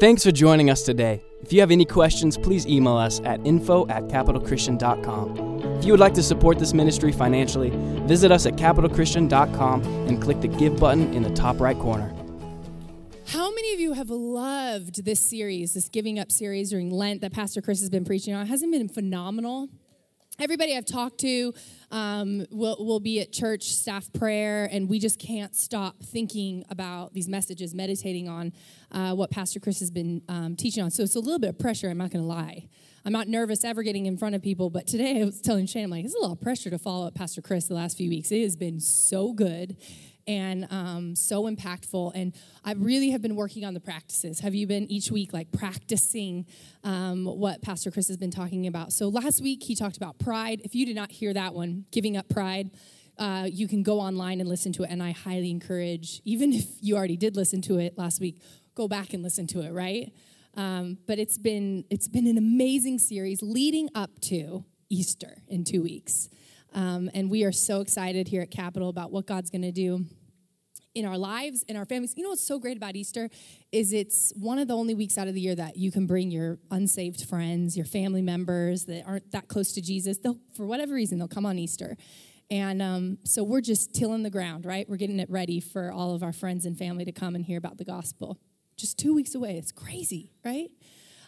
Thanks for joining us today. If you have any questions, please email us at info at capitalchristian.com. If you would like to support this ministry financially, visit us at capitalchristian.com and click the Give button in the top right corner. How many of you have loved this series, this Giving Up series during Lent that Pastor Chris has been preaching on? Hasn't it been phenomenal? Everybody I've talked to um, will, will be at church staff prayer, and we just can't stop thinking about these messages, meditating on uh, what Pastor Chris has been um, teaching on. So it's a little bit of pressure, I'm not going to lie. I'm not nervous ever getting in front of people, but today I was telling Shane, I'm like, it's a lot of pressure to follow up Pastor Chris the last few weeks. It has been so good and um, so impactful. And I really have been working on the practices. Have you been each week like practicing um, what Pastor Chris has been talking about? So last week he talked about pride. If you did not hear that one, giving up pride. Uh, you can go online and listen to it, and I highly encourage, even if you already did listen to it last week, go back and listen to it. Right? Um, but it's been it's been an amazing series leading up to Easter in two weeks. Um, and we are so excited here at Capital about what God's going to do in our lives, in our families. You know what's so great about Easter is it's one of the only weeks out of the year that you can bring your unsaved friends, your family members that aren't that close to Jesus. They'll, for whatever reason, they'll come on Easter. And um, so we're just tilling the ground, right? We're getting it ready for all of our friends and family to come and hear about the gospel. Just two weeks away. It's crazy, right?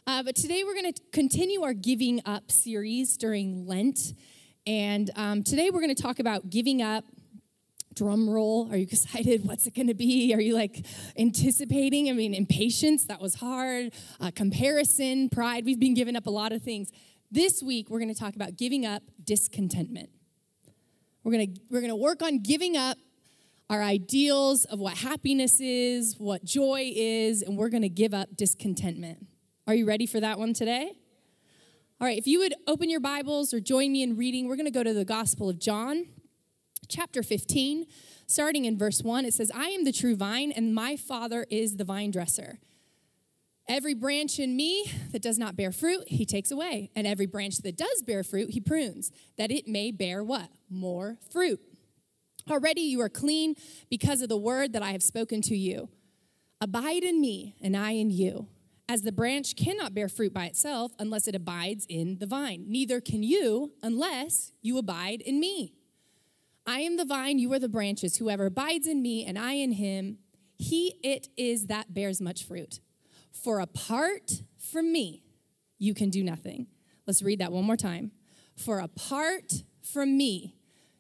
Uh, but today we're going to continue our Giving Up series during Lent. And um, today we're going to talk about giving up. Drum roll. Are you excited? What's it going to be? Are you like anticipating? I mean, impatience, that was hard. Uh, comparison, pride. We've been giving up a lot of things. This week, we're going to talk about giving up discontentment. We're going to we're going to work on giving up our ideals of what happiness is, what joy is, and we're going to give up discontentment. Are you ready for that one today? All right, if you would open your Bibles or join me in reading, we're going to go to the Gospel of John, chapter 15, starting in verse 1. It says, I am the true vine, and my Father is the vine dresser. Every branch in me that does not bear fruit, he takes away. And every branch that does bear fruit, he prunes, that it may bear what? More fruit. Already you are clean because of the word that I have spoken to you. Abide in me, and I in you. As the branch cannot bear fruit by itself unless it abides in the vine, neither can you unless you abide in me. I am the vine, you are the branches. Whoever abides in me and I in him, he it is that bears much fruit. For apart from me, you can do nothing. Let's read that one more time. For apart from me,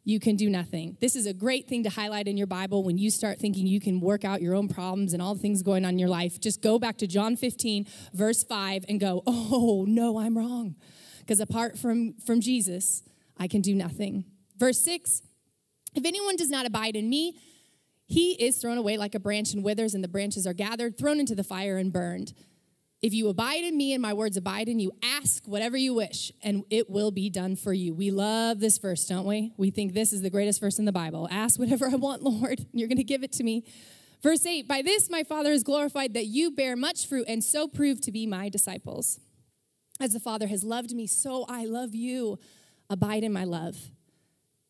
you can do nothing. This is a great thing to highlight in your Bible when you start thinking you can work out your own problems and all the things going on in your life. Just go back to John 15, verse 5, and go, Oh, no, I'm wrong. Because apart from, from Jesus, I can do nothing. Verse 6 If anyone does not abide in me, he is thrown away like a branch and withers, and the branches are gathered, thrown into the fire, and burned. If you abide in me and my words abide in you, ask whatever you wish, and it will be done for you. We love this verse, don't we? We think this is the greatest verse in the Bible. Ask whatever I want, Lord, and you're going to give it to me. Verse 8 By this my Father is glorified that you bear much fruit and so prove to be my disciples. As the Father has loved me, so I love you. Abide in my love.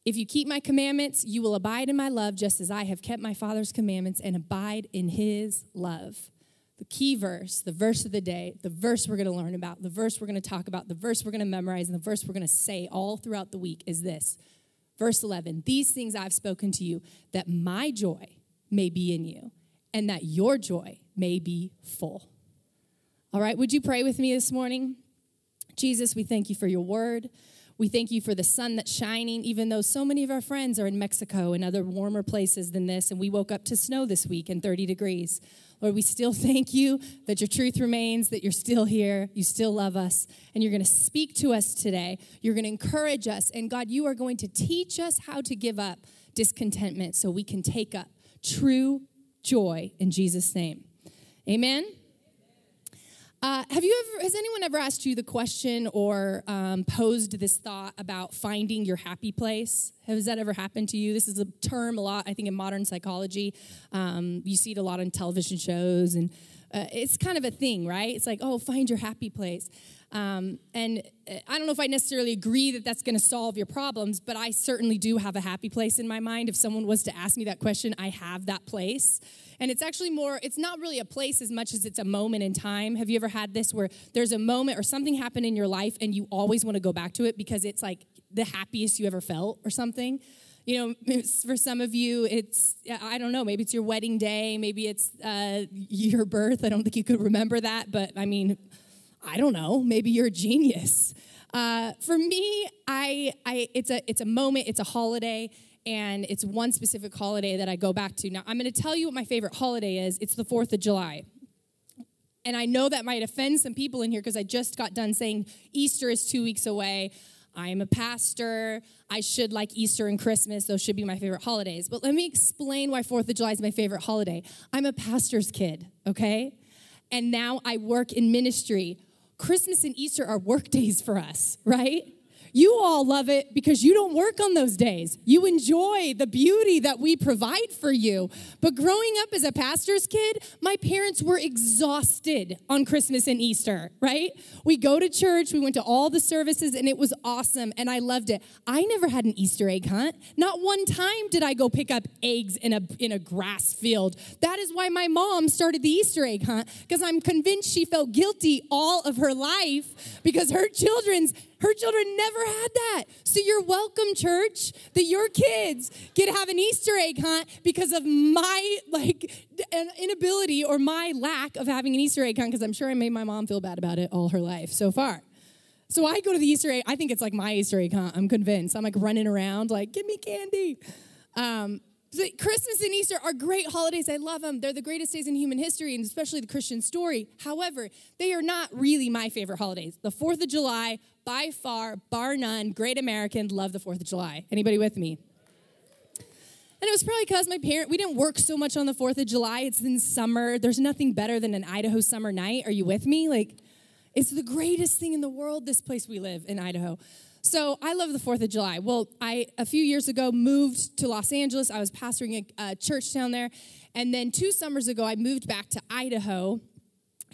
If you keep my commandments, you will abide in my love, just as I have kept my Father's commandments and abide in his love the key verse, the verse of the day, the verse we're going to learn about, the verse we're going to talk about, the verse we're going to memorize, and the verse we're going to say all throughout the week is this. Verse 11 These things I've spoken to you, that my joy may be in you, and that your joy may be full. All right, would you pray with me this morning? Jesus, we thank you for your word. We thank you for the sun that's shining, even though so many of our friends are in Mexico and other warmer places than this, and we woke up to snow this week and 30 degrees. Lord, we still thank you that your truth remains, that you're still here, you still love us, and you're going to speak to us today. You're going to encourage us, and God, you are going to teach us how to give up discontentment so we can take up true joy in Jesus' name. Amen. Uh, have you ever, has anyone ever asked you the question or um, posed this thought about finding your happy place? Has that ever happened to you? This is a term a lot, I think, in modern psychology. Um, you see it a lot on television shows, and uh, it's kind of a thing, right? It's like, oh, find your happy place. Um, and uh, I don't know if I necessarily agree that that's going to solve your problems, but I certainly do have a happy place in my mind. If someone was to ask me that question, I have that place. And it's actually more, it's not really a place as much as it's a moment in time. Have you ever had this where there's a moment or something happened in your life and you always want to go back to it because it's like the happiest you ever felt or something? You know, for some of you, it's, I don't know, maybe it's your wedding day, maybe it's uh, your birth. I don't think you could remember that, but I mean, I don't know, maybe you're a genius. Uh, for me, I, I, it's, a, it's a moment, it's a holiday, and it's one specific holiday that I go back to. Now, I'm going to tell you what my favorite holiday is. It's the 4th of July. And I know that might offend some people in here because I just got done saying Easter is two weeks away. I am a pastor. I should like Easter and Christmas. Those should be my favorite holidays. But let me explain why 4th of July is my favorite holiday. I'm a pastor's kid, okay? And now I work in ministry. Christmas and Easter are work days for us, right? You all love it because you don't work on those days. You enjoy the beauty that we provide for you. But growing up as a pastor's kid, my parents were exhausted on Christmas and Easter, right? We go to church, we went to all the services, and it was awesome, and I loved it. I never had an Easter egg hunt. Not one time did I go pick up eggs in a, in a grass field. That is why my mom started the Easter egg hunt, because I'm convinced she felt guilty all of her life because her children's her children never had that. So you're welcome, church, that your kids get to have an Easter egg hunt because of my like inability or my lack of having an Easter egg hunt, because I'm sure I made my mom feel bad about it all her life so far. So I go to the Easter egg. I think it's like my Easter egg hunt. I'm convinced. I'm like running around, like, give me candy. Um, Christmas and Easter are great holidays. I love them. They're the greatest days in human history, and especially the Christian story. However, they are not really my favorite holidays. The 4th of July, by far, bar none, great American, love the 4th of July. Anybody with me? And it was probably because my parent, we didn't work so much on the 4th of July. It's in summer. There's nothing better than an Idaho summer night. Are you with me? Like, it's the greatest thing in the world, this place we live in Idaho. So I love the 4th of July. Well, I, a few years ago, moved to Los Angeles. I was pastoring a, a church down there. And then two summers ago, I moved back to Idaho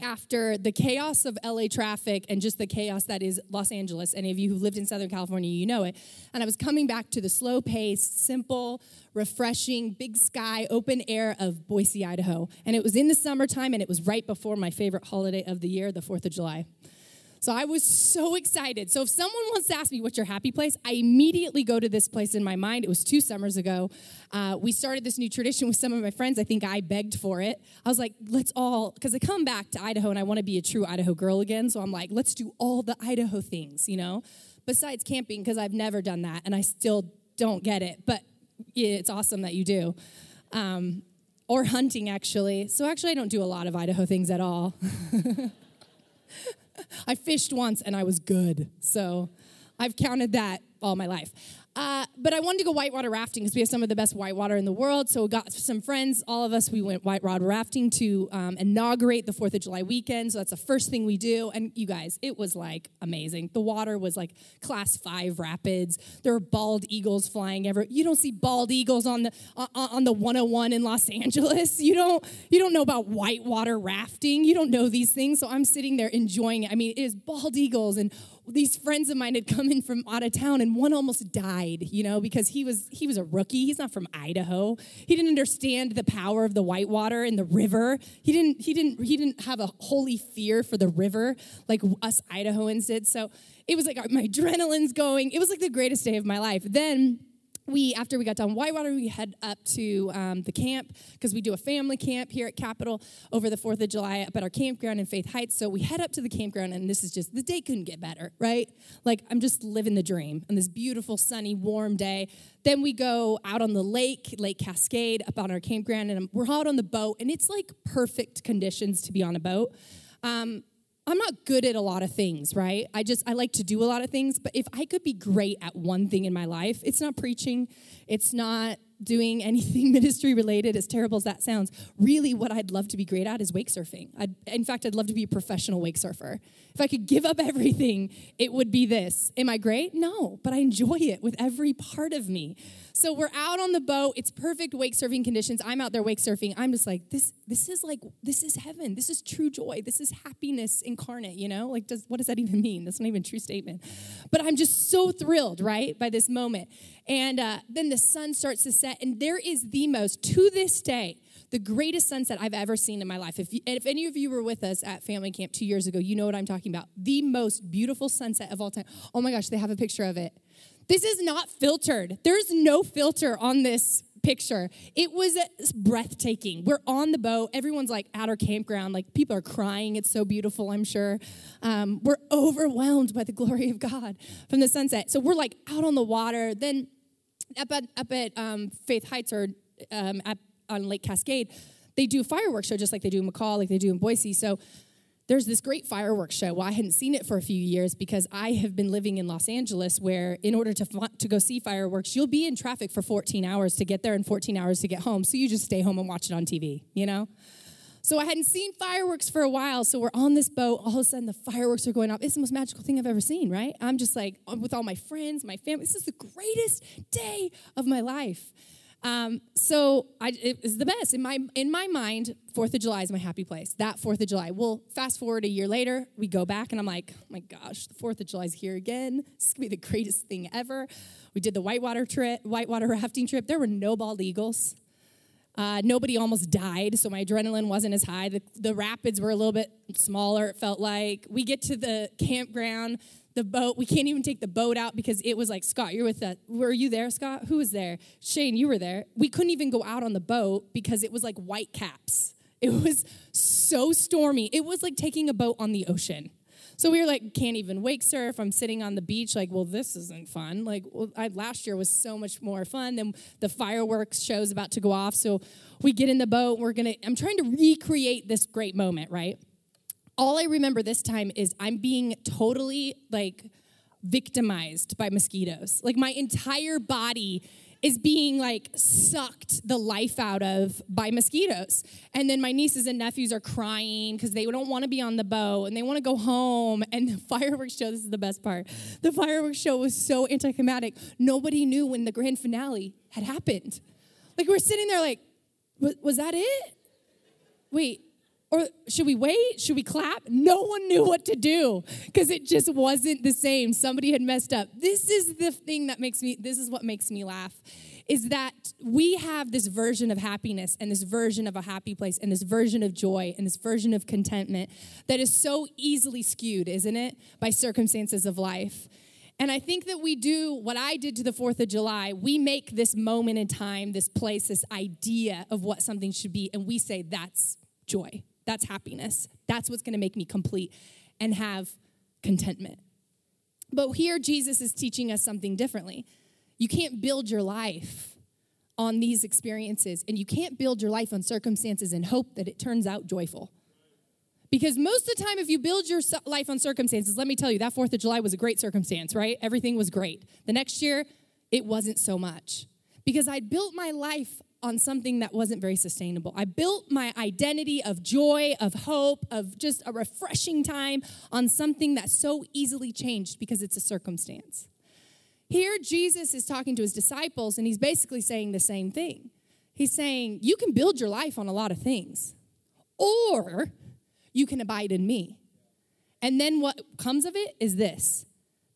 after the chaos of LA traffic and just the chaos that is Los Angeles. Any of you who lived in Southern California, you know it. And I was coming back to the slow pace, simple, refreshing, big sky, open air of Boise, Idaho. And it was in the summertime and it was right before my favorite holiday of the year, the 4th of July. So I was so excited. So if someone wants to ask me what's your happy place, I immediately go to this place in my mind. It was two summers ago. Uh, we started this new tradition with some of my friends. I think I begged for it. I was like, let's all, because I come back to Idaho and I want to be a true Idaho girl again. So I'm like, let's do all the Idaho things, you know, besides camping, because I've never done that and I still don't get it. But it's awesome that you do. Um, or hunting, actually. So actually, I don't do a lot of Idaho things at all. I fished once and I was good. So I've counted that all my life. Uh, but I wanted to go whitewater rafting because we have some of the best whitewater in the world. So we got some friends, all of us, we went whitewater rafting to um, inaugurate the 4th of July weekend. So that's the first thing we do. And you guys, it was like amazing. The water was like class five rapids. There were bald eagles flying ever. You don't see bald eagles on the on the 101 in Los Angeles. You don't you don't know about whitewater rafting. You don't know these things. So I'm sitting there enjoying it. I mean, it is bald eagles and these friends of mine had come in from out of town and one almost died you know because he was he was a rookie. He's not from idaho. He didn't understand the power of the whitewater and the river. He didn't he didn't he didn't have a holy fear for the river like us idahoans did. So it was like my adrenaline's going. It was like the greatest day of my life. Then we after we got done whitewater we head up to um, the camp because we do a family camp here at Capital over the fourth of july up at our campground in faith heights. So we head up to the campground and this is just the day couldn't get better right? Like i'm just living the dream on this beautiful sunny warm day. Then we go out on the lake lake cascade up on our campground and we're out on the boat and it's like perfect conditions to be on a boat. Um, I'm not good at a lot of things, right? I just, I like to do a lot of things, but if I could be great at one thing in my life, it's not preaching, it's not doing anything ministry related, as terrible as that sounds. Really, what I'd love to be great at is wake surfing. I'd, in fact, I'd love to be a professional wake surfer. If I could give up everything, it would be this. Am I great? No, but I enjoy it with every part of me. So we're out on the boat. It's perfect wake surfing conditions. I'm out there wake surfing. I'm just like, this, this is like, this is heaven. This is true joy. This is happiness incarnate, you know? Like, does what does that even mean? That's not even a true statement. But I'm just so thrilled, right, by this moment. And uh, then the sun starts to set, and there is the most, to this day, the greatest sunset I've ever seen in my life. If, you, if any of you were with us at family camp two years ago, you know what I'm talking about. The most beautiful sunset of all time. Oh my gosh, they have a picture of it. This is not filtered. There's no filter on this picture. It was breathtaking. We're on the boat. Everyone's like at our campground. Like people are crying. It's so beautiful, I'm sure. Um, we're overwhelmed by the glory of God from the sunset. So we're like out on the water. Then up at, up at um, Faith Heights or um, at on Lake Cascade, they do a fireworks show just like they do in McCall, like they do in Boise. So there's this great fireworks show. Well, I hadn't seen it for a few years because I have been living in Los Angeles, where in order to to go see fireworks, you'll be in traffic for 14 hours to get there and 14 hours to get home. So you just stay home and watch it on TV, you know. So I hadn't seen fireworks for a while. So we're on this boat. All of a sudden, the fireworks are going off. It's the most magical thing I've ever seen, right? I'm just like uh, with all my friends, my family. This is the greatest day of my life. Um, so I, it was the best in my in my mind. Fourth of July is my happy place. That Fourth of July. Well, fast forward a year later, we go back, and I'm like, oh my gosh, the Fourth of July is here again. This is gonna be the greatest thing ever. We did the whitewater trip, whitewater rafting trip. There were no bald eagles. Uh, nobody almost died, so my adrenaline wasn't as high. The, the rapids were a little bit smaller, it felt like. We get to the campground the boat. We can't even take the boat out because it was like, Scott, you're with that. Were you there, Scott? Who was there? Shane, you were there. We couldn't even go out on the boat because it was like white caps. It was so stormy. It was like taking a boat on the ocean. So we were like, can't even wake surf. I'm sitting on the beach, like, well, this isn't fun. Like, well, I, last year was so much more fun. Then the fireworks show's about to go off. So we get in the boat. We're gonna. I'm trying to recreate this great moment, right? All I remember this time is I'm being totally like victimized by mosquitoes. Like my entire body is being like sucked the life out of by mosquitoes. And then my nieces and nephews are crying because they don't want to be on the boat and they want to go home. And the fireworks show, this is the best part. The fireworks show was so anticlimactic. Nobody knew when the grand finale had happened. Like we're sitting there like, was that it? Wait, or should we wait? Should we clap? No one knew what to do because it just wasn't the same. Somebody had messed up. This is the thing that makes me, this is what makes me laugh is that we have this version of happiness and this version of a happy place and this version of joy and this version of contentment that is so easily skewed, isn't it, by circumstances of life. And I think that we do what I did to the 4th of July. We make this moment in time, this place, this idea of what something should be, and we say that's joy. That's happiness. That's what's going to make me complete and have contentment. But here, Jesus is teaching us something differently. You can't build your life on these experiences, and you can't build your life on circumstances and hope that it turns out joyful. Because most of the time, if you build your life on circumstances, let me tell you, that 4th of July was a great circumstance, right? Everything was great. The next year, it wasn't so much. Because I'd built my life on something that wasn't very sustainable. I built my identity of joy, of hope, of just a refreshing time on something that so easily changed because it's a circumstance. Here, Jesus is talking to his disciples, and he's basically saying the same thing. He's saying, You can build your life on a lot of things, or you can abide in me. And then what comes of it is this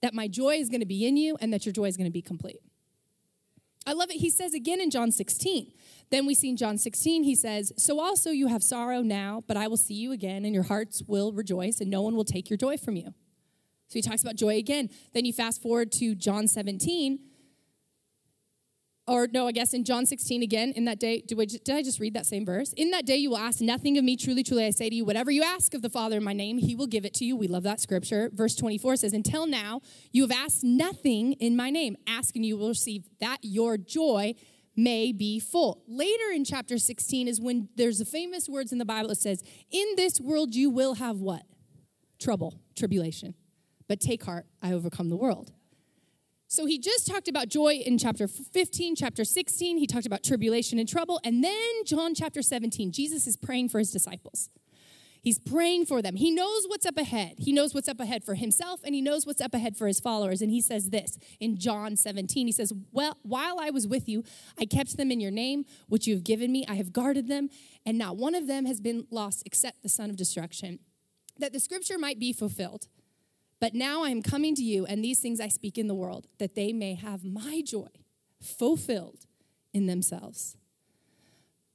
that my joy is going to be in you, and that your joy is going to be complete. I love it. He says again in John 16. Then we see in John 16, he says, So also you have sorrow now, but I will see you again, and your hearts will rejoice, and no one will take your joy from you. So he talks about joy again. Then you fast forward to John 17, or no, I guess in John 16 again, in that day, did, did I just read that same verse? In that day you will ask nothing of me. Truly, truly, I say to you, whatever you ask of the Father in my name, he will give it to you. We love that scripture. Verse 24 says, Until now, you have asked nothing in my name. Ask and you will receive that your joy may be full. Later in chapter 16 is when there's the famous words in the Bible that says, In this world you will have what? Trouble, tribulation. But take heart, I overcome the world. So he just talked about joy in chapter 15, chapter 16. He talked about tribulation and trouble. And then John chapter 17, Jesus is praying for his disciples. He's praying for them. He knows what's up ahead. He knows what's up ahead for himself and he knows what's up ahead for his followers. And he says this in John 17. He says, Well, while I was with you, I kept them in your name, which you have given me. I have guarded them, and not one of them has been lost except the son of destruction, that the scripture might be fulfilled. But now I am coming to you, and these things I speak in the world, that they may have my joy fulfilled in themselves.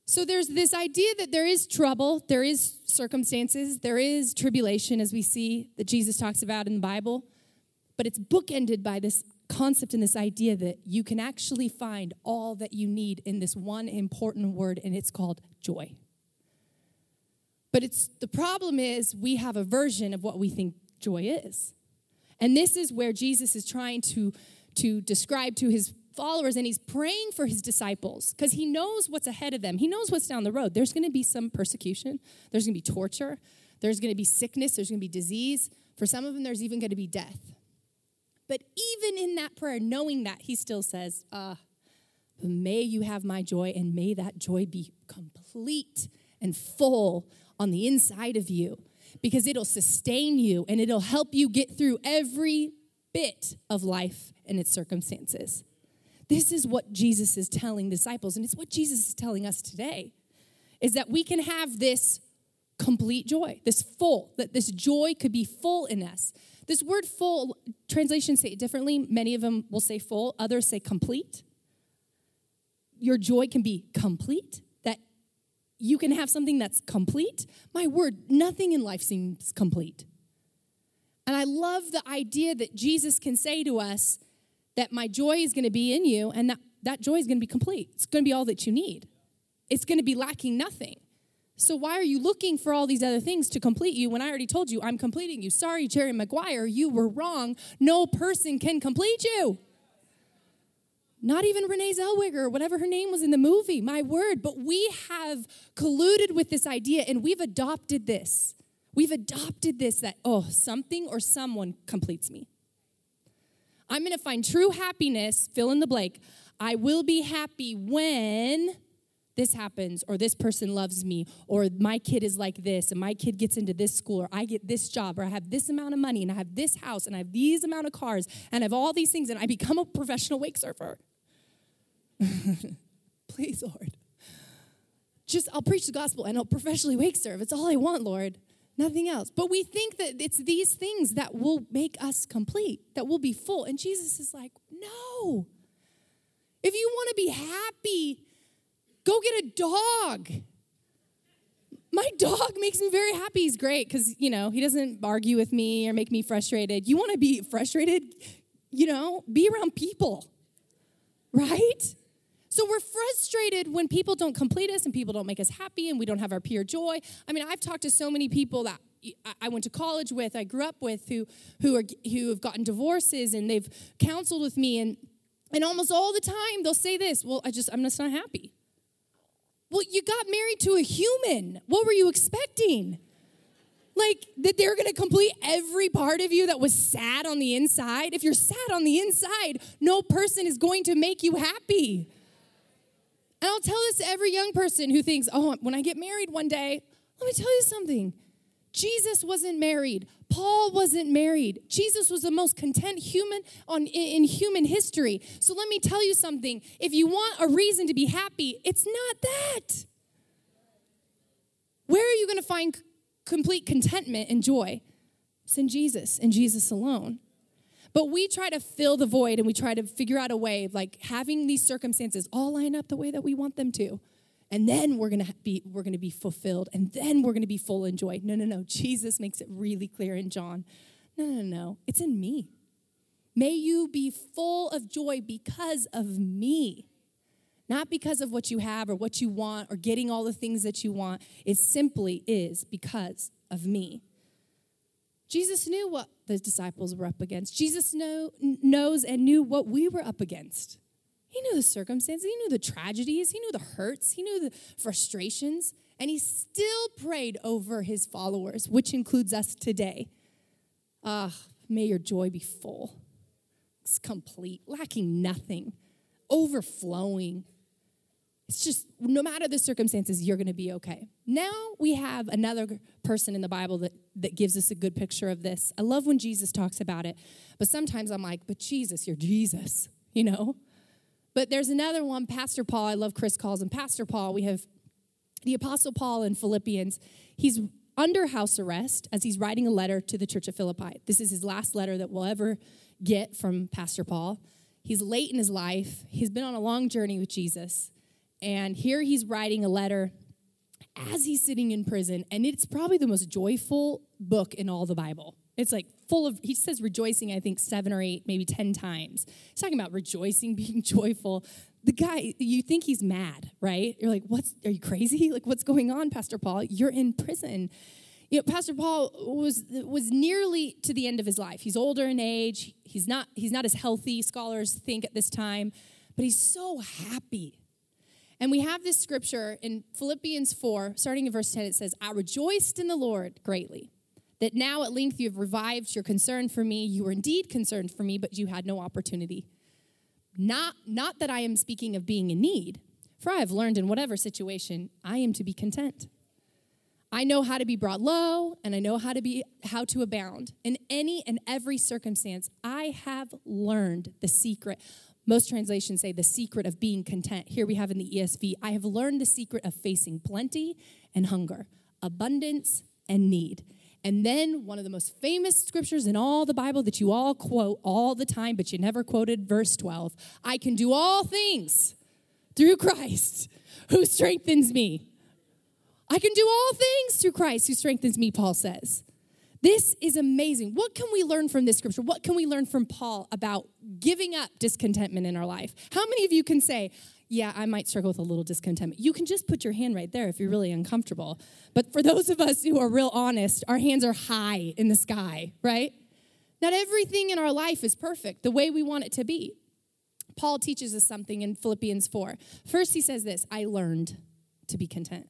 So there's this idea that there is trouble, there is circumstances, there is tribulation, as we see that Jesus talks about in the Bible, but it's bookended by this concept and this idea that you can actually find all that you need in this one important word, and it's called joy. But it's the problem is we have a version of what we think joy is. And this is where Jesus is trying to, to describe to his followers and he's praying for his disciples because he knows what's ahead of them. He knows what's down the road. There's going to be some persecution, there's going to be torture, there's going to be sickness, there's going to be disease. For some of them, there's even going to be death. But even in that prayer, knowing that, he still says, uh, May you have my joy, and may that joy be complete and full on the inside of you because it'll sustain you and it'll help you get through every bit of life and its circumstances. This is what Jesus is telling disciples, and it's what Jesus is telling us today is that we can have this complete joy, this full, that this joy could be full in us. This word full, translations say it differently. Many of them will say full, others say complete. Your joy can be complete, you can have something that's complete. My word, nothing in life seems complete. And I love the idea that Jesus can say to us, that my joy is going to be in you and that, that joy is going to be complete. It's going to be all that you need. It's going to be lacking nothing. So why are you looking for all these other things to complete you when I already told you I'm completing you? Sorry, Jerry Maguire, you were wrong. No person can complete you. Not even Renee Zellweger, or whatever her name was in the movie, my word. But we have colluded with this idea and we've adopted this. We've adopted this that, oh, something or someone completes me. I'm going to find true happiness, fill in the blank. I will be happy when this happens, or this person loves me, or my kid is like this, and my kid gets into this school, or I get this job, or I have this amount of money, and I have this house, and I have these amount of cars, and I have all these things, and I become a professional wake surfer. Please, Lord. Just, I'll preach the gospel and I'll professionally wake surf. It's all I want, Lord nothing else. But we think that it's these things that will make us complete, that will be full. And Jesus is like, no. If you want to be happy, go get a dog. My dog makes me very happy. He's great because, you know, he doesn't argue with me or make me frustrated. You want to be frustrated? You know, be around people, right? So we're frustrated when people don't complete us and people don't make us happy and we don't have our pure joy. I mean, I've talked to so many people that I went to college with, I grew up with, who who are who have gotten divorces and they've counseled with me, and and almost all the time they'll say this: "Well, I just I'm just not happy." Well, you got married to a human. What were you expecting? Like that they're going to complete every part of you that was sad on the inside. If you're sad on the inside, no person is going to make you happy. And I'll tell this to every young person who thinks, oh, when I get married one day, let me tell you something. Jesus wasn't married. Paul wasn't married. Jesus was the most content human on, in human history. So let me tell you something. If you want a reason to be happy, it's not that. Where are you going to find complete contentment and joy? It's in Jesus and Jesus alone. But we try to fill the void and we try to figure out a way of like having these circumstances all line up the way that we want them to. And then we're gonna be we're gonna be fulfilled, and then we're gonna be full in joy. No, no, no. Jesus makes it really clear in John. No, no, no. It's in me. May you be full of joy because of me. Not because of what you have or what you want or getting all the things that you want. It simply is because of me. Jesus knew what the disciples were up against. Jesus know, knows and knew what we were up against. He knew the circumstances, he knew the tragedies, he knew the hurts, he knew the frustrations, and he still prayed over his followers, which includes us today. Ah, may your joy be full. It's complete, lacking nothing, overflowing. It's just no matter the circumstances, you're going to be okay. Now we have another person in the Bible that, that gives us a good picture of this. I love when Jesus talks about it, but sometimes I'm like, but Jesus, you're Jesus, you know? But there's another one, Pastor Paul. I love Chris calls him Pastor Paul. We have the Apostle Paul in Philippians. He's under house arrest as he's writing a letter to the church of Philippi. This is his last letter that we'll ever get from Pastor Paul. He's late in his life, he's been on a long journey with Jesus. And here he's writing a letter as he's sitting in prison, and it's probably the most joyful book in all the Bible. It's like full of, he says rejoicing, I think, seven or eight, maybe 10 times. He's talking about rejoicing, being joyful. The guy, you think he's mad, right? You're like, what's, are you crazy? Like, what's going on, Pastor Paul? You're in prison. You know, Pastor Paul was, was nearly to the end of his life. He's older in age. He's not, he's not as healthy, scholars think, at this time, but he's so happy and we have this scripture in Philippians 4, starting in verse 10, it says, I rejoiced in the Lord greatly, that now at length you have revived your concern for me. You were indeed concerned for me, but you had no opportunity. Not, not that I am speaking of being in need, for I have learned in whatever situation I am to be content. I know how to be brought low, and I know how to be how to abound. In any and every circumstance, I have learned the secret. Most translations say the secret of being content. Here we have in the ESV I have learned the secret of facing plenty and hunger, abundance and need. And then one of the most famous scriptures in all the Bible that you all quote all the time, but you never quoted, verse 12 I can do all things through Christ who strengthens me. I can do all things through Christ who strengthens me, Paul says. This is amazing. What can we learn from this scripture? What can we learn from Paul about giving up discontentment in our life? How many of you can say, yeah, I might struggle with a little discontentment. You can just put your hand right there if you're really uncomfortable. But for those of us who are real honest, our hands are high in the sky, right? Not everything in our life is perfect the way we want it to be. Paul teaches us something in Philippians 4. First, he says this I learned to be content.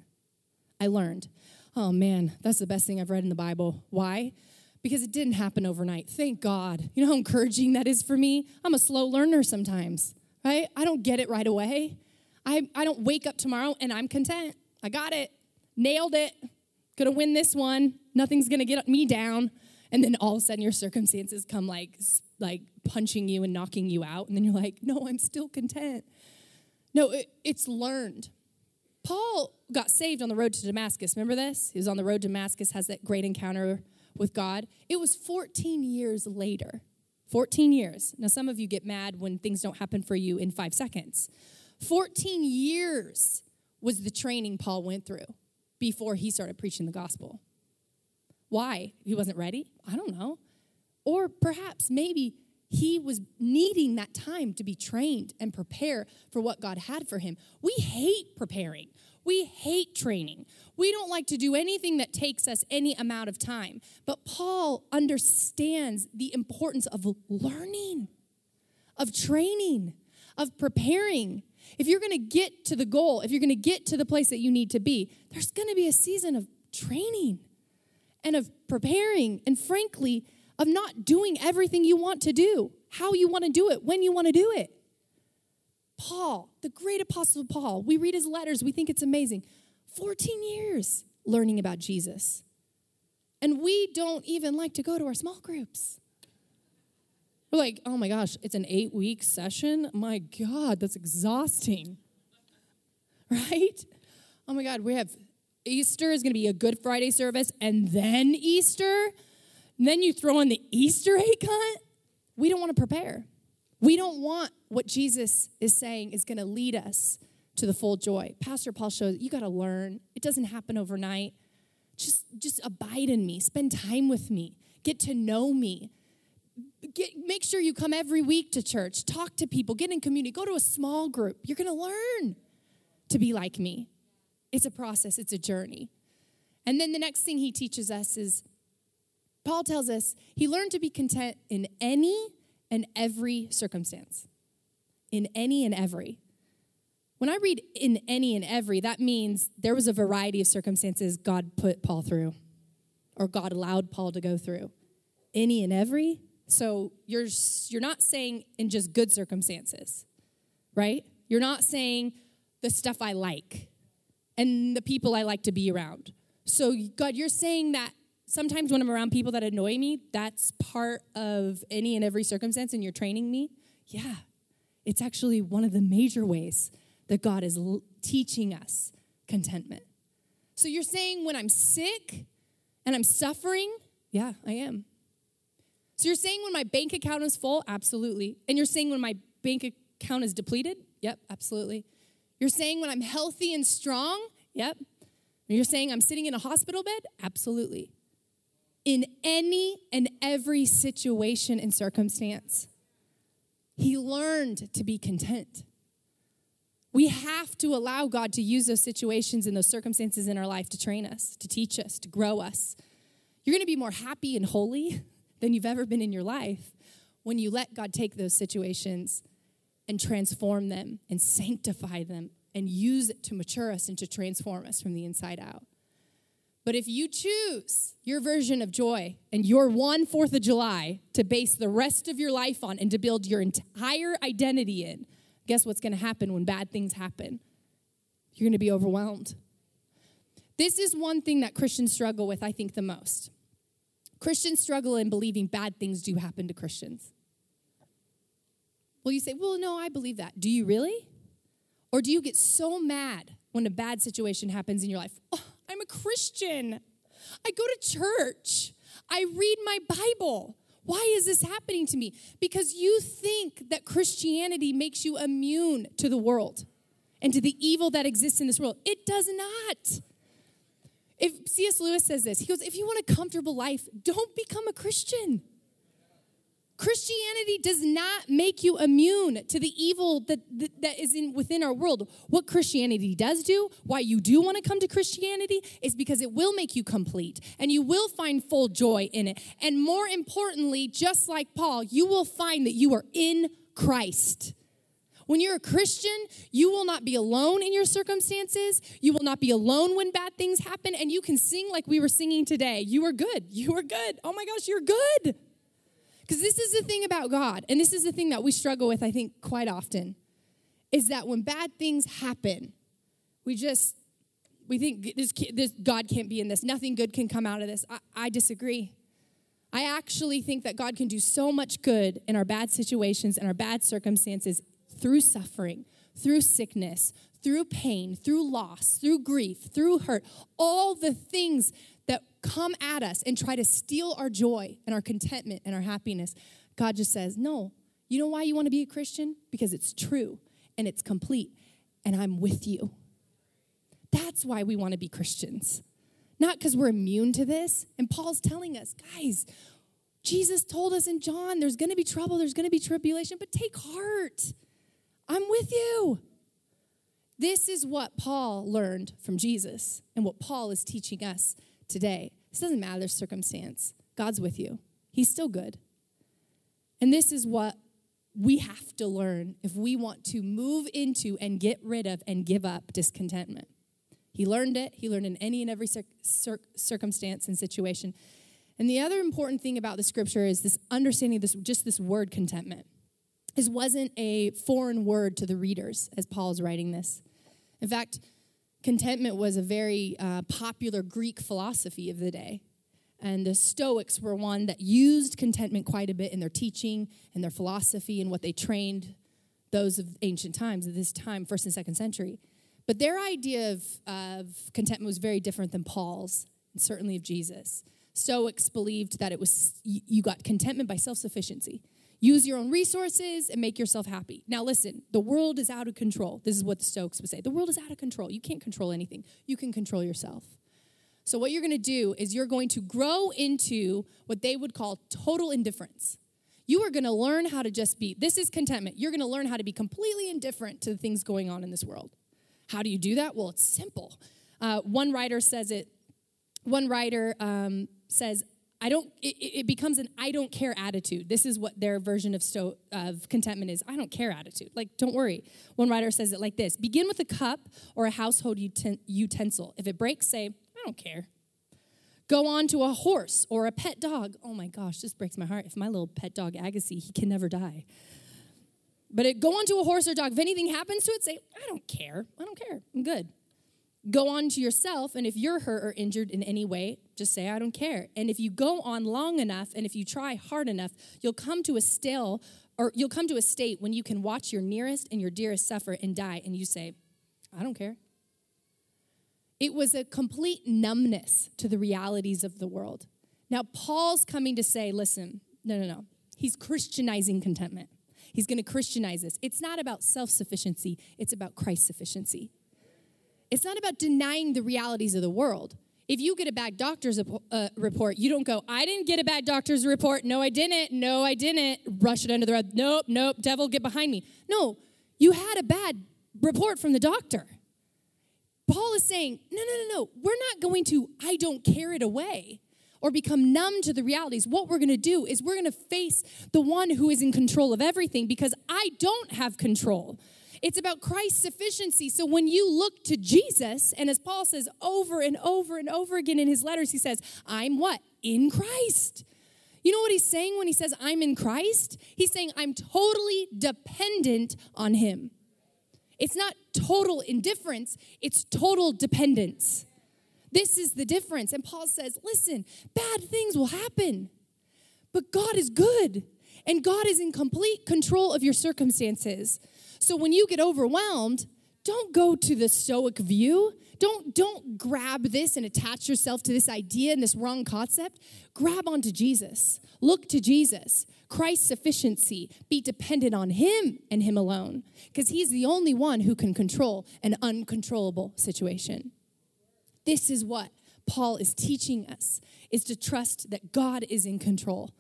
I learned. Oh man, that's the best thing I've read in the Bible. Why? Because it didn't happen overnight. Thank God. You know how encouraging that is for me? I'm a slow learner sometimes, right? I don't get it right away. I, I don't wake up tomorrow and I'm content. I got it. Nailed it. Gonna win this one. Nothing's gonna get me down. And then all of a sudden your circumstances come like like punching you and knocking you out. And then you're like, no, I'm still content. No, it, it's learned. Paul got saved on the road to Damascus. Remember this? He was on the road to Damascus, has that great encounter with God. It was 14 years later. 14 years. Now, some of you get mad when things don't happen for you in five seconds. 14 years was the training Paul went through before he started preaching the gospel. Why? He wasn't ready? I don't know. Or perhaps maybe he was needing that time to be trained and prepare for what God had for him. We hate preparing. We hate training. We don't like to do anything that takes us any amount of time. But Paul understands the importance of learning, of training, of preparing. If you're going to get to the goal, if you're going to get to the place that you need to be, there's going to be a season of training and of preparing and, frankly, of not doing everything you want to do, how you want to do it, when you want to do it. Paul, the great apostle Paul, we read his letters, we think it's amazing. 14 years learning about Jesus. And we don't even like to go to our small groups. We're like, oh my gosh, it's an eight week session. My God, that's exhausting. Right? Oh my God, we have Easter is going to be a Good Friday service and then Easter. And then you throw in the Easter egg hunt. We don't want to prepare. We don't want what Jesus is saying is going to lead us to the full joy. Pastor Paul shows you got to learn. It doesn't happen overnight. Just just abide in me. Spend time with me. Get to know me. Get, make sure you come every week to church. Talk to people. Get in community. Go to a small group. You're going to learn to be like me. It's a process, it's a journey. And then the next thing he teaches us is Paul tells us he learned to be content in any and every circumstance. In any and every. When I read in any and every, that means there was a variety of circumstances God put Paul through, or God allowed Paul to go through. Any and every. So you're, you're not saying in just good circumstances, right? You're not saying the stuff I like and the people I like to be around. So, God, you're saying that sometimes when I'm around people that annoy me, that's part of any and every circumstance, and you're training me? Yeah, it's actually one of the major ways that God is l- teaching us contentment. So, you're saying when I'm sick and I'm suffering? Yeah, I am. So, you're saying when my bank account is full? Absolutely. And you're saying when my bank account is depleted? Yep, absolutely. You're saying when I'm healthy and strong? Yep. You're saying I'm sitting in a hospital bed? Absolutely. In any and every situation and circumstance, he learned to be content. We have to allow God to use those situations and those circumstances in our life to train us, to teach us, to grow us. You're going to be more happy and holy than you've ever been in your life when you let God take those situations and transform them and sanctify them and use it to mature us and to transform us from the inside out. But if you choose your version of joy and your one Fourth of July to base the rest of your life on and to build your entire identity in, guess what's going to happen when bad things happen? You're going to be overwhelmed. This is one thing that Christians struggle with, I think, the most. Christians struggle in believing bad things do happen to Christians. Well, you say, well, no, I believe that. Do you really? Or do you get so mad when a bad situation happens in your life? Oh, I'm a Christian. I go to church. I read my Bible. Why is this happening to me? Because you think that Christianity makes you immune to the world and to the evil that exists in this world. It does not. If C.S. Lewis says this, he goes, if you want a comfortable life, don't become a Christian. Christianity does not make you immune to the evil that, that, that is in, within our world. What Christianity does do, why you do want to come to Christianity, is because it will make you complete and you will find full joy in it. And more importantly, just like Paul, you will find that you are in Christ. When you're a Christian, you will not be alone in your circumstances. You will not be alone when bad things happen. And you can sing like we were singing today. You are good. You are good. Oh my gosh, you're good. Because this is the thing about God, and this is the thing that we struggle with, I think, quite often, is that when bad things happen, we just we think this, this God can't be in this. Nothing good can come out of this. I, I disagree. I actually think that God can do so much good in our bad situations and our bad circumstances through suffering, through sickness, through pain, through loss, through grief, through hurt, all the things come at us and try to steal our joy and our contentment and our happiness, God just says, No. You know why you want to be a Christian? Because it's true and it's complete, and I'm with you. That's why we want to be Christians. Not because we're immune to this. And Paul's telling us, guys, Jesus told us in John, there's going to be trouble, there's going to be tribulation, but take heart. I'm with you. This is what Paul learned from Jesus and what Paul is teaching us today. This doesn't matter circumstance. God's with you. He's still good. And this is what we have to learn if we want to move into and get rid of and give up discontentment. He learned it. He learned in any and every cir- cir- circumstance and situation. And the other important thing about the scripture is this understanding this just this word contentment. This wasn't a foreign word to the readers as Paul's writing this. In fact, contentment was a very uh, popular Greek philosophy of the day. And the Stoics were one that used contentment quite a bit in their teaching and their philosophy and what they trained those of ancient times, of this time, first and second century. But their idea of, of contentment was very different than Paul's, and certainly of Jesus. Stoics believed that it was you got contentment by self sufficiency. Use your own resources and make yourself happy. Now, listen, the world is out of control. This is what the Stoics would say. The world is out of control. You can't control anything, you can control yourself. So, what you're going to do is you're going to grow into what they would call total indifference. You are going to learn how to just be, this is contentment. You're going to learn how to be completely indifferent to the things going on in this world. How do you do that? Well, it's simple. Uh, one writer says it, one writer um, says, I don't, it, it, becomes an I don't care attitude. This is what their version of, sto- of contentment is I don't care attitude. Like, don't worry. One writer says it like this Begin with a cup or a household uten- utensil. If it breaks, say, I don't care. Go on to a horse or a pet dog. Oh my gosh, this breaks my heart. If my little pet dog Agassi, he can never die. But it, go on to a horse or dog. If anything happens to it, say, I don't care. I don't care. I'm good. Go on to yourself, and if you're hurt or injured in any way, just say, I don't care. And if you go on long enough and if you try hard enough, you'll come to a stale or you'll come to a state when you can watch your nearest and your dearest suffer and die, and you say, I don't care. It was a complete numbness to the realities of the world. Now, Paul's coming to say, listen, no, no, no. He's Christianizing contentment. He's going to Christianize this. It's not about self sufficiency, it's about Christ sufficiency. It's not about denying the realities of the world. If you get a bad doctor's uh, report, you don't go, I didn't get a bad doctor's report. No, I didn't. No, I didn't. Rush it under the rug. Nope, nope. Devil, get behind me. No, you had a bad report from the doctor. Paul is saying, no, no, no, no. We're not going to, I don't care it away or become numb to the realities. What we're going to do is we're going to face the one who is in control of everything because I don't have control. It's about Christ's sufficiency. So when you look to Jesus, and as Paul says over and over and over again in his letters, he says, I'm what? In Christ. You know what he's saying when he says, I'm in Christ? He's saying, I'm totally dependent on him. It's not total indifference, it's total dependence. This is the difference. And Paul says, listen, bad things will happen, but God is good, and God is in complete control of your circumstances. So when you get overwhelmed, don't go to the stoic view. Don't, don't grab this and attach yourself to this idea and this wrong concept. Grab onto Jesus. Look to Jesus. Christ's sufficiency. Be dependent on Him and Him alone, because He's the only one who can control an uncontrollable situation. This is what Paul is teaching us, is to trust that God is in control.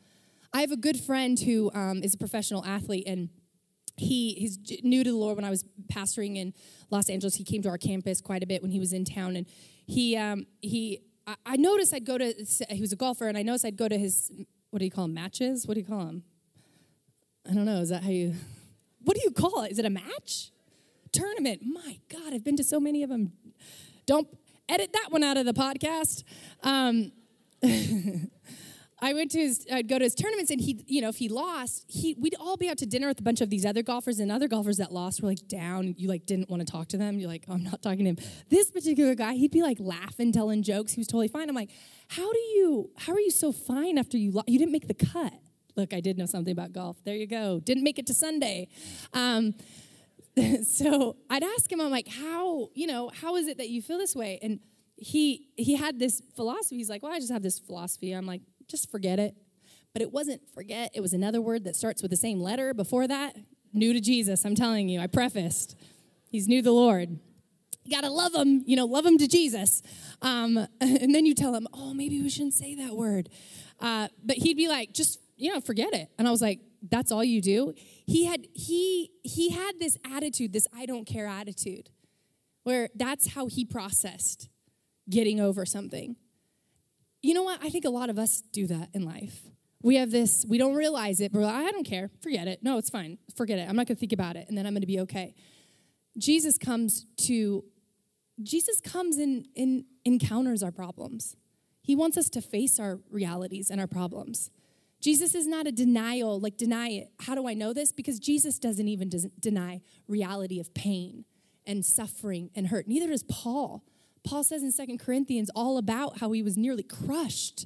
I have a good friend who um, is a professional athlete, and he he's new to the Lord. When I was pastoring in Los Angeles, he came to our campus quite a bit when he was in town, and he um, he I noticed I'd go to he was a golfer, and I noticed I'd go to his what do you call them matches? What do you call them? I don't know. Is that how you? What do you call it? Is it a match? Tournament. My God, I've been to so many of them. Don't edit that one out of the podcast. Um, I went to his, I'd go to his tournaments, and he, you know, if he lost, he, we'd all be out to dinner with a bunch of these other golfers, and other golfers that lost were like down. You like didn't want to talk to them. You're like, oh, I'm not talking to him. This particular guy, he'd be like laughing, telling jokes. He was totally fine. I'm like, how do you, how are you so fine after you lost? You didn't make the cut. Look, I did know something about golf. There you go. Didn't make it to Sunday. Um, so I'd ask him, I'm like, how, you know, how is it that you feel this way? And he he had this philosophy. He's like, well, I just have this philosophy. I'm like, just forget it. But it wasn't forget, it was another word that starts with the same letter before that. New to Jesus, I'm telling you, I prefaced. He's new to the Lord. You gotta love him, you know, love him to Jesus. Um, and then you tell him, oh, maybe we shouldn't say that word. Uh, but he'd be like, just, you know, forget it. And I was like, that's all you do? He had he he had this attitude, this I don't care attitude, where that's how he processed getting over something. You know what? I think a lot of us do that in life. We have this, we don't realize it, but like, I don't care. Forget it. No, it's fine. Forget it. I'm not going to think about it, and then I'm going to be okay. Jesus comes to, Jesus comes and in, in, encounters our problems. He wants us to face our realities and our problems. Jesus is not a denial, like deny it. How do I know this? Because Jesus doesn't even deny reality of pain and suffering and hurt. Neither does Paul. Paul says in Second Corinthians all about how he was nearly crushed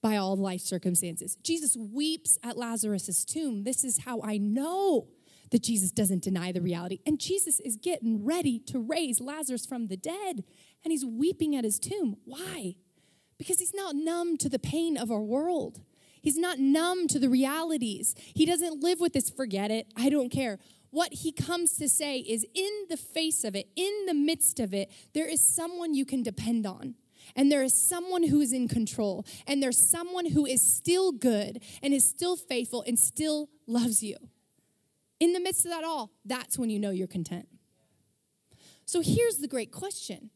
by all life circumstances. Jesus weeps at Lazarus' tomb. This is how I know that Jesus doesn't deny the reality. And Jesus is getting ready to raise Lazarus from the dead, and he's weeping at his tomb. Why? Because he's not numb to the pain of our world. He's not numb to the realities. He doesn't live with this, forget it, I don't care what he comes to say is in the face of it, in the midst of it, there is someone you can depend on. And there is someone who is in control. And there's someone who is still good and is still faithful and still loves you. In the midst of that all, that's when you know you're content. So here's the great question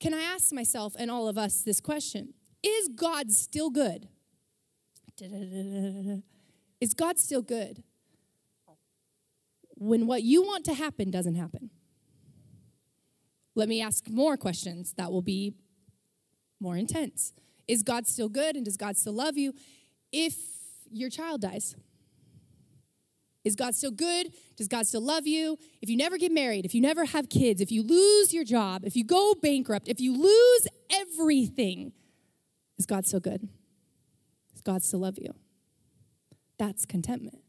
Can I ask myself and all of us this question Is God still good? Is God still good? When what you want to happen doesn't happen? Let me ask more questions that will be more intense. Is God still good and does God still love you if your child dies? Is God still good? Does God still love you? If you never get married, if you never have kids, if you lose your job, if you go bankrupt, if you lose everything, is God still good? Does God still love you? That's contentment.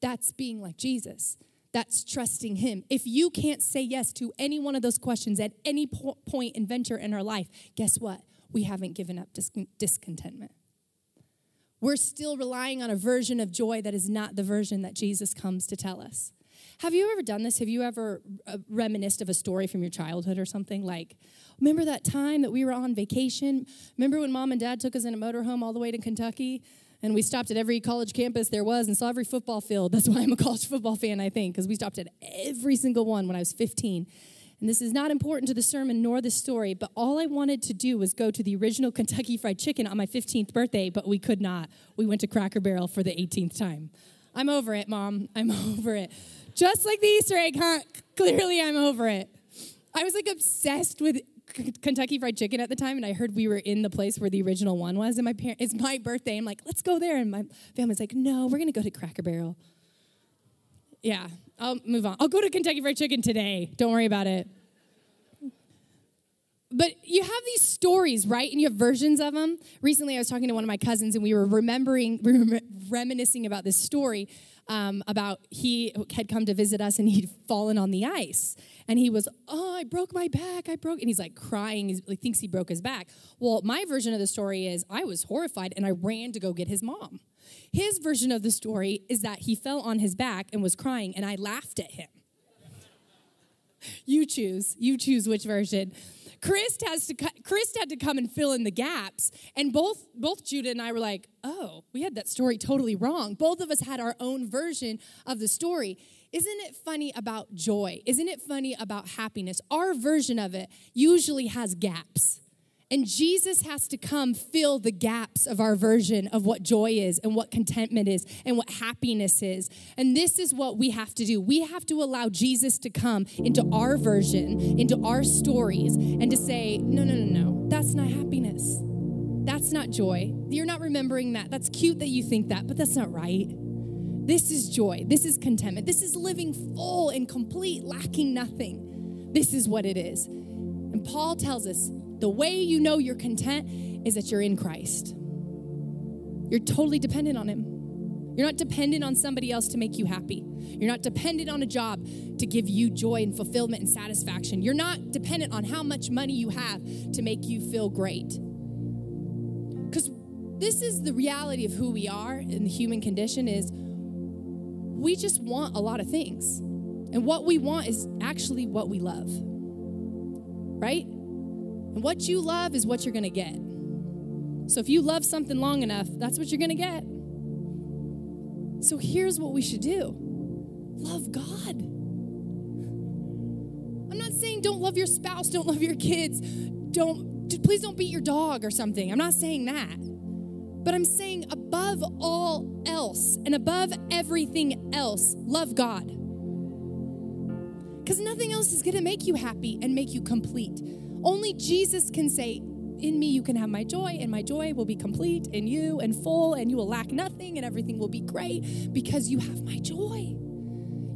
That's being like Jesus. That's trusting Him. If you can't say yes to any one of those questions at any po- point and venture in our life, guess what? We haven't given up dis- discontentment. We're still relying on a version of joy that is not the version that Jesus comes to tell us. Have you ever done this? Have you ever uh, reminisced of a story from your childhood or something? Like, remember that time that we were on vacation? Remember when mom and dad took us in a motorhome all the way to Kentucky? And we stopped at every college campus there was and saw every football field. That's why I'm a college football fan, I think, because we stopped at every single one when I was 15. And this is not important to the sermon nor the story, but all I wanted to do was go to the original Kentucky Fried Chicken on my 15th birthday, but we could not. We went to Cracker Barrel for the 18th time. I'm over it, Mom. I'm over it. Just like the Easter egg hunt, clearly I'm over it. I was like obsessed with Kentucky Fried Chicken at the time, and I heard we were in the place where the original one was. And my parent, it's my birthday. I'm like, let's go there. And my family's like, no, we're gonna go to Cracker Barrel. Yeah, I'll move on. I'll go to Kentucky Fried Chicken today. Don't worry about it. But you have these stories, right? And you have versions of them. Recently, I was talking to one of my cousins, and we were remembering, we were reminiscing about this story um, about he had come to visit us and he'd fallen on the ice. And he was, Oh, I broke my back. I broke. And he's like crying. He thinks he broke his back. Well, my version of the story is I was horrified and I ran to go get his mom. His version of the story is that he fell on his back and was crying, and I laughed at him. you choose. You choose which version. Chris has to Chris had to come and fill in the gaps, and both both Judah and I were like, "Oh, we had that story totally wrong." Both of us had our own version of the story. Isn't it funny about joy? Isn't it funny about happiness? Our version of it usually has gaps. And Jesus has to come fill the gaps of our version of what joy is and what contentment is and what happiness is. And this is what we have to do. We have to allow Jesus to come into our version, into our stories, and to say, no, no, no, no, that's not happiness. That's not joy. You're not remembering that. That's cute that you think that, but that's not right. This is joy. This is contentment. This is living full and complete, lacking nothing. This is what it is. And Paul tells us the way you know you're content is that you're in Christ. You're totally dependent on Him. You're not dependent on somebody else to make you happy. You're not dependent on a job to give you joy and fulfillment and satisfaction. You're not dependent on how much money you have to make you feel great. Because this is the reality of who we are in the human condition is we just want a lot of things. And what we want is actually what we love. Right? And what you love is what you're going to get. So if you love something long enough, that's what you're going to get. So here's what we should do love God. I'm not saying don't love your spouse, don't love your kids, don't, please don't beat your dog or something. I'm not saying that. But I'm saying above all else and above everything else, love God. Because nothing else is going to make you happy and make you complete. Only Jesus can say, In me you can have my joy, and my joy will be complete in you and full, and you will lack nothing, and everything will be great because you have my joy.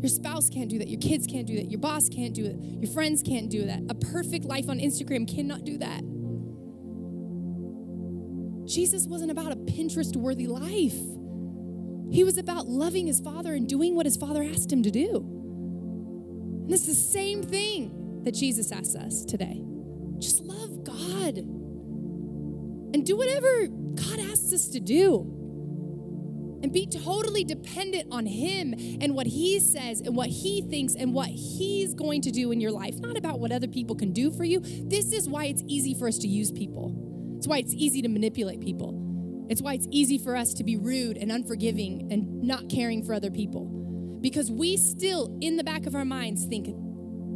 Your spouse can't do that. Your kids can't do that. Your boss can't do it. Your friends can't do that. A perfect life on Instagram cannot do that. Jesus wasn't about a Pinterest worthy life. He was about loving his father and doing what his father asked him to do. And it's the same thing that Jesus asks us today. God and do whatever God asks us to do. And be totally dependent on Him and what He says and what He thinks and what He's going to do in your life, not about what other people can do for you. This is why it's easy for us to use people. It's why it's easy to manipulate people. It's why it's easy for us to be rude and unforgiving and not caring for other people. Because we still, in the back of our minds, think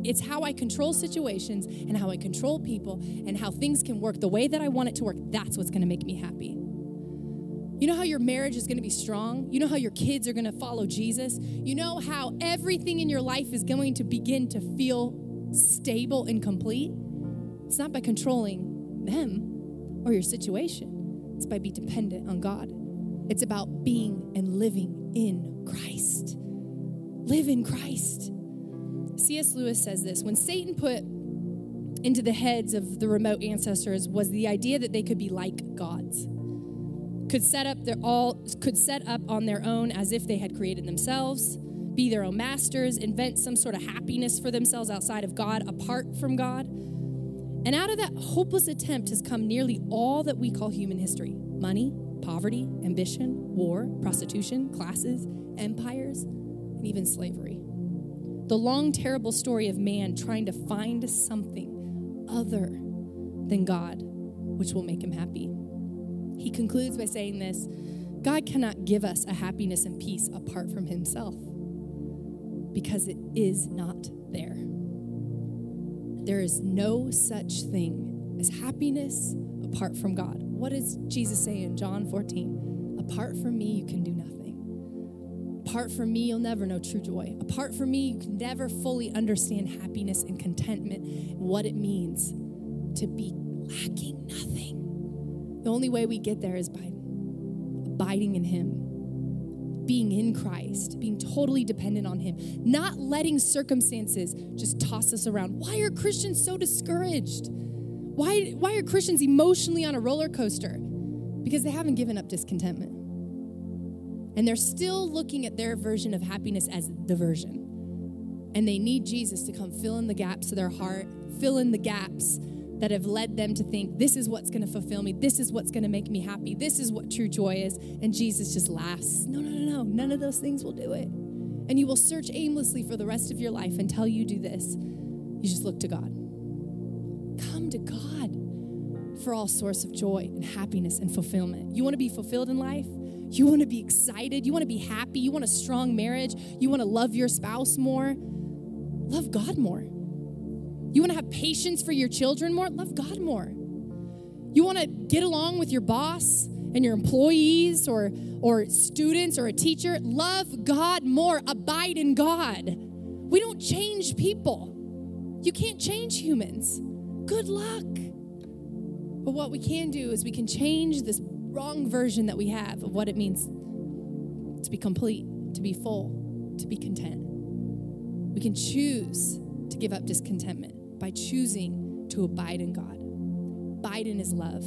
it's how I control situations and how I control people and how things can work the way that I want it to work. That's what's going to make me happy. You know how your marriage is going to be strong? You know how your kids are going to follow Jesus? You know how everything in your life is going to begin to feel stable and complete? It's not by controlling them or your situation, it's by being dependent on God. It's about being and living in Christ. live in Christ. C.S. Lewis says this when Satan put into the heads of the remote ancestors was the idea that they could be like gods. Could set up their all could set up on their own as if they had created themselves be their own masters invent some sort of happiness for themselves outside of god apart from god. And out of that hopeless attempt has come nearly all that we call human history. Money poverty ambition war prostitution classes empires and even slavery the long terrible story of man trying to find something other than God, which will make him happy. He concludes by saying this God cannot give us a happiness and peace apart from himself because it is not there. There is no such thing as happiness apart from God. What does Jesus say in John 14? Apart from me, you can do. Apart from me, you'll never know true joy. Apart from me, you can never fully understand happiness and contentment what it means to be lacking nothing. The only way we get there is by abiding in Him, being in Christ, being totally dependent on Him, not letting circumstances just toss us around. Why are Christians so discouraged? Why, why are Christians emotionally on a roller coaster? Because they haven't given up discontentment. And they're still looking at their version of happiness as the version. And they need Jesus to come fill in the gaps of their heart, fill in the gaps that have led them to think, this is what's going to fulfill me. This is what's going to make me happy. This is what true joy is. And Jesus just laughs. No, no, no, no. None of those things will do it. And you will search aimlessly for the rest of your life until you do this. You just look to God. Come to God for all source of joy and happiness and fulfillment. You want to be fulfilled in life? You want to be excited. You want to be happy. You want a strong marriage. You want to love your spouse more. Love God more. You want to have patience for your children more. Love God more. You want to get along with your boss and your employees or, or students or a teacher. Love God more. Abide in God. We don't change people. You can't change humans. Good luck. But what we can do is we can change this wrong version that we have of what it means to be complete, to be full, to be content. We can choose to give up discontentment by choosing to abide in God, abide in His love.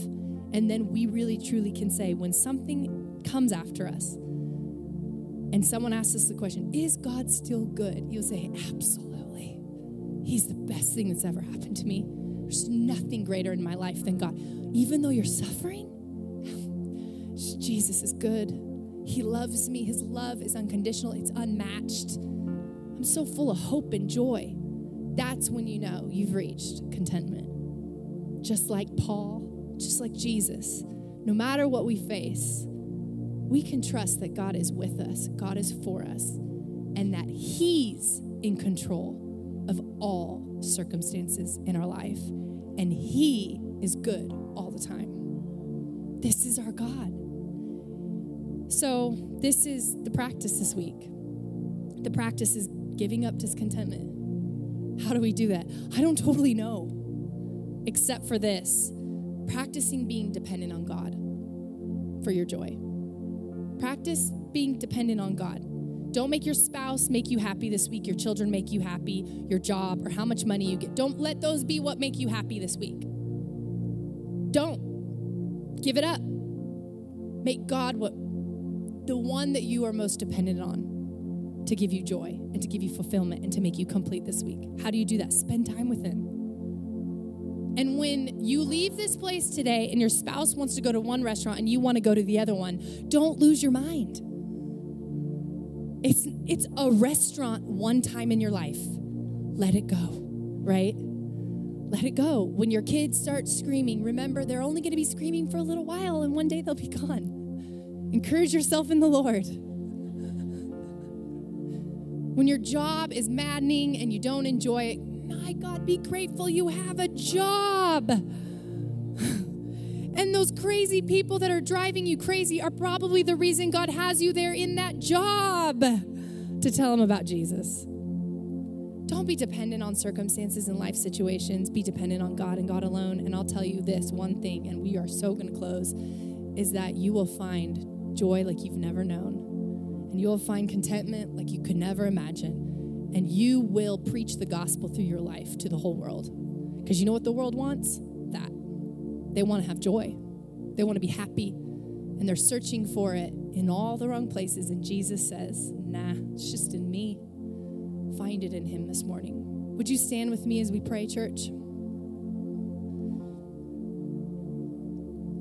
And then we really truly can say, when something comes after us and someone asks us the question, Is God still good? You'll say, Absolutely. He's the best thing that's ever happened to me. There's nothing greater in my life than God. Even though you're suffering, Jesus is good. He loves me. His love is unconditional, it's unmatched. I'm so full of hope and joy. That's when you know you've reached contentment. Just like Paul, just like Jesus, no matter what we face, we can trust that God is with us, God is for us, and that He's in control of all circumstances in our life. And He is good all the time. This is our God. So, this is the practice this week. The practice is giving up discontentment. How do we do that? I don't totally know, except for this practicing being dependent on God for your joy. Practice being dependent on God. Don't make your spouse make you happy this week, your children make you happy, your job, or how much money you get. Don't let those be what make you happy this week. Don't. Give it up. Make God what the one that you are most dependent on to give you joy and to give you fulfillment and to make you complete this week. How do you do that? Spend time with Him. And when you leave this place today and your spouse wants to go to one restaurant and you want to go to the other one, don't lose your mind. It's, it's a restaurant one time in your life. Let it go, right? Let it go. When your kids start screaming, remember they're only going to be screaming for a little while and one day they'll be gone. Encourage yourself in the Lord. When your job is maddening and you don't enjoy it, my God, be grateful you have a job. And those crazy people that are driving you crazy are probably the reason God has you there in that job to tell them about Jesus. Don't be dependent on circumstances and life situations. Be dependent on God and God alone. And I'll tell you this one thing, and we are so going to close, is that you will find joy like you've never known. and you'll find contentment like you could never imagine. And you will preach the gospel through your life to the whole world. Because you know what the world wants? That. They want to have joy, they want to be happy, and they're searching for it in all the wrong places. And Jesus says, Nah, it's just in me. Find it in Him this morning. Would you stand with me as we pray, church?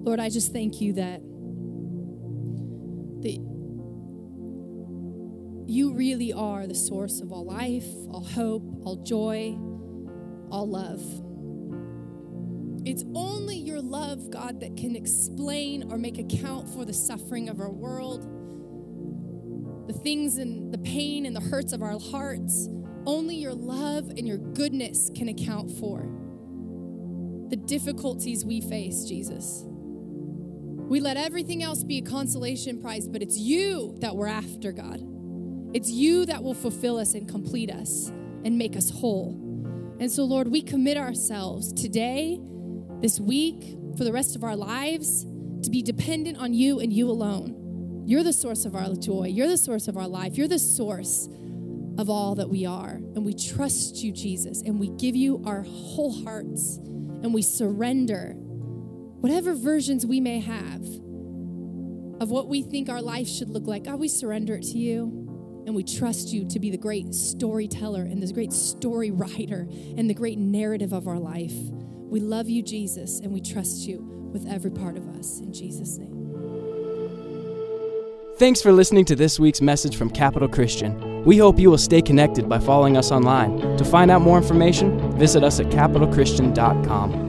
Lord, I just thank you that, you really are the source of all life, all hope, all joy, all love. It's only your love, God, that can explain or make account for the suffering of our world, the things and the pain and the hurts of our hearts. Only your love and your goodness can account for the difficulties we face, Jesus. We let everything else be a consolation prize, but it's you that we're after, God. It's you that will fulfill us and complete us and make us whole. And so, Lord, we commit ourselves today this week, for the rest of our lives, to be dependent on you and you alone. You're the source of our joy. You're the source of our life. You're the source of all that we are. And we trust you, Jesus, and we give you our whole hearts and we surrender whatever versions we may have of what we think our life should look like. God, we surrender it to you. And we trust you to be the great storyteller and the great story writer and the great narrative of our life. We love you, Jesus, and we trust you with every part of us. In Jesus' name. Thanks for listening to this week's message from Capital Christian. We hope you will stay connected by following us online. To find out more information, visit us at capitalchristian.com.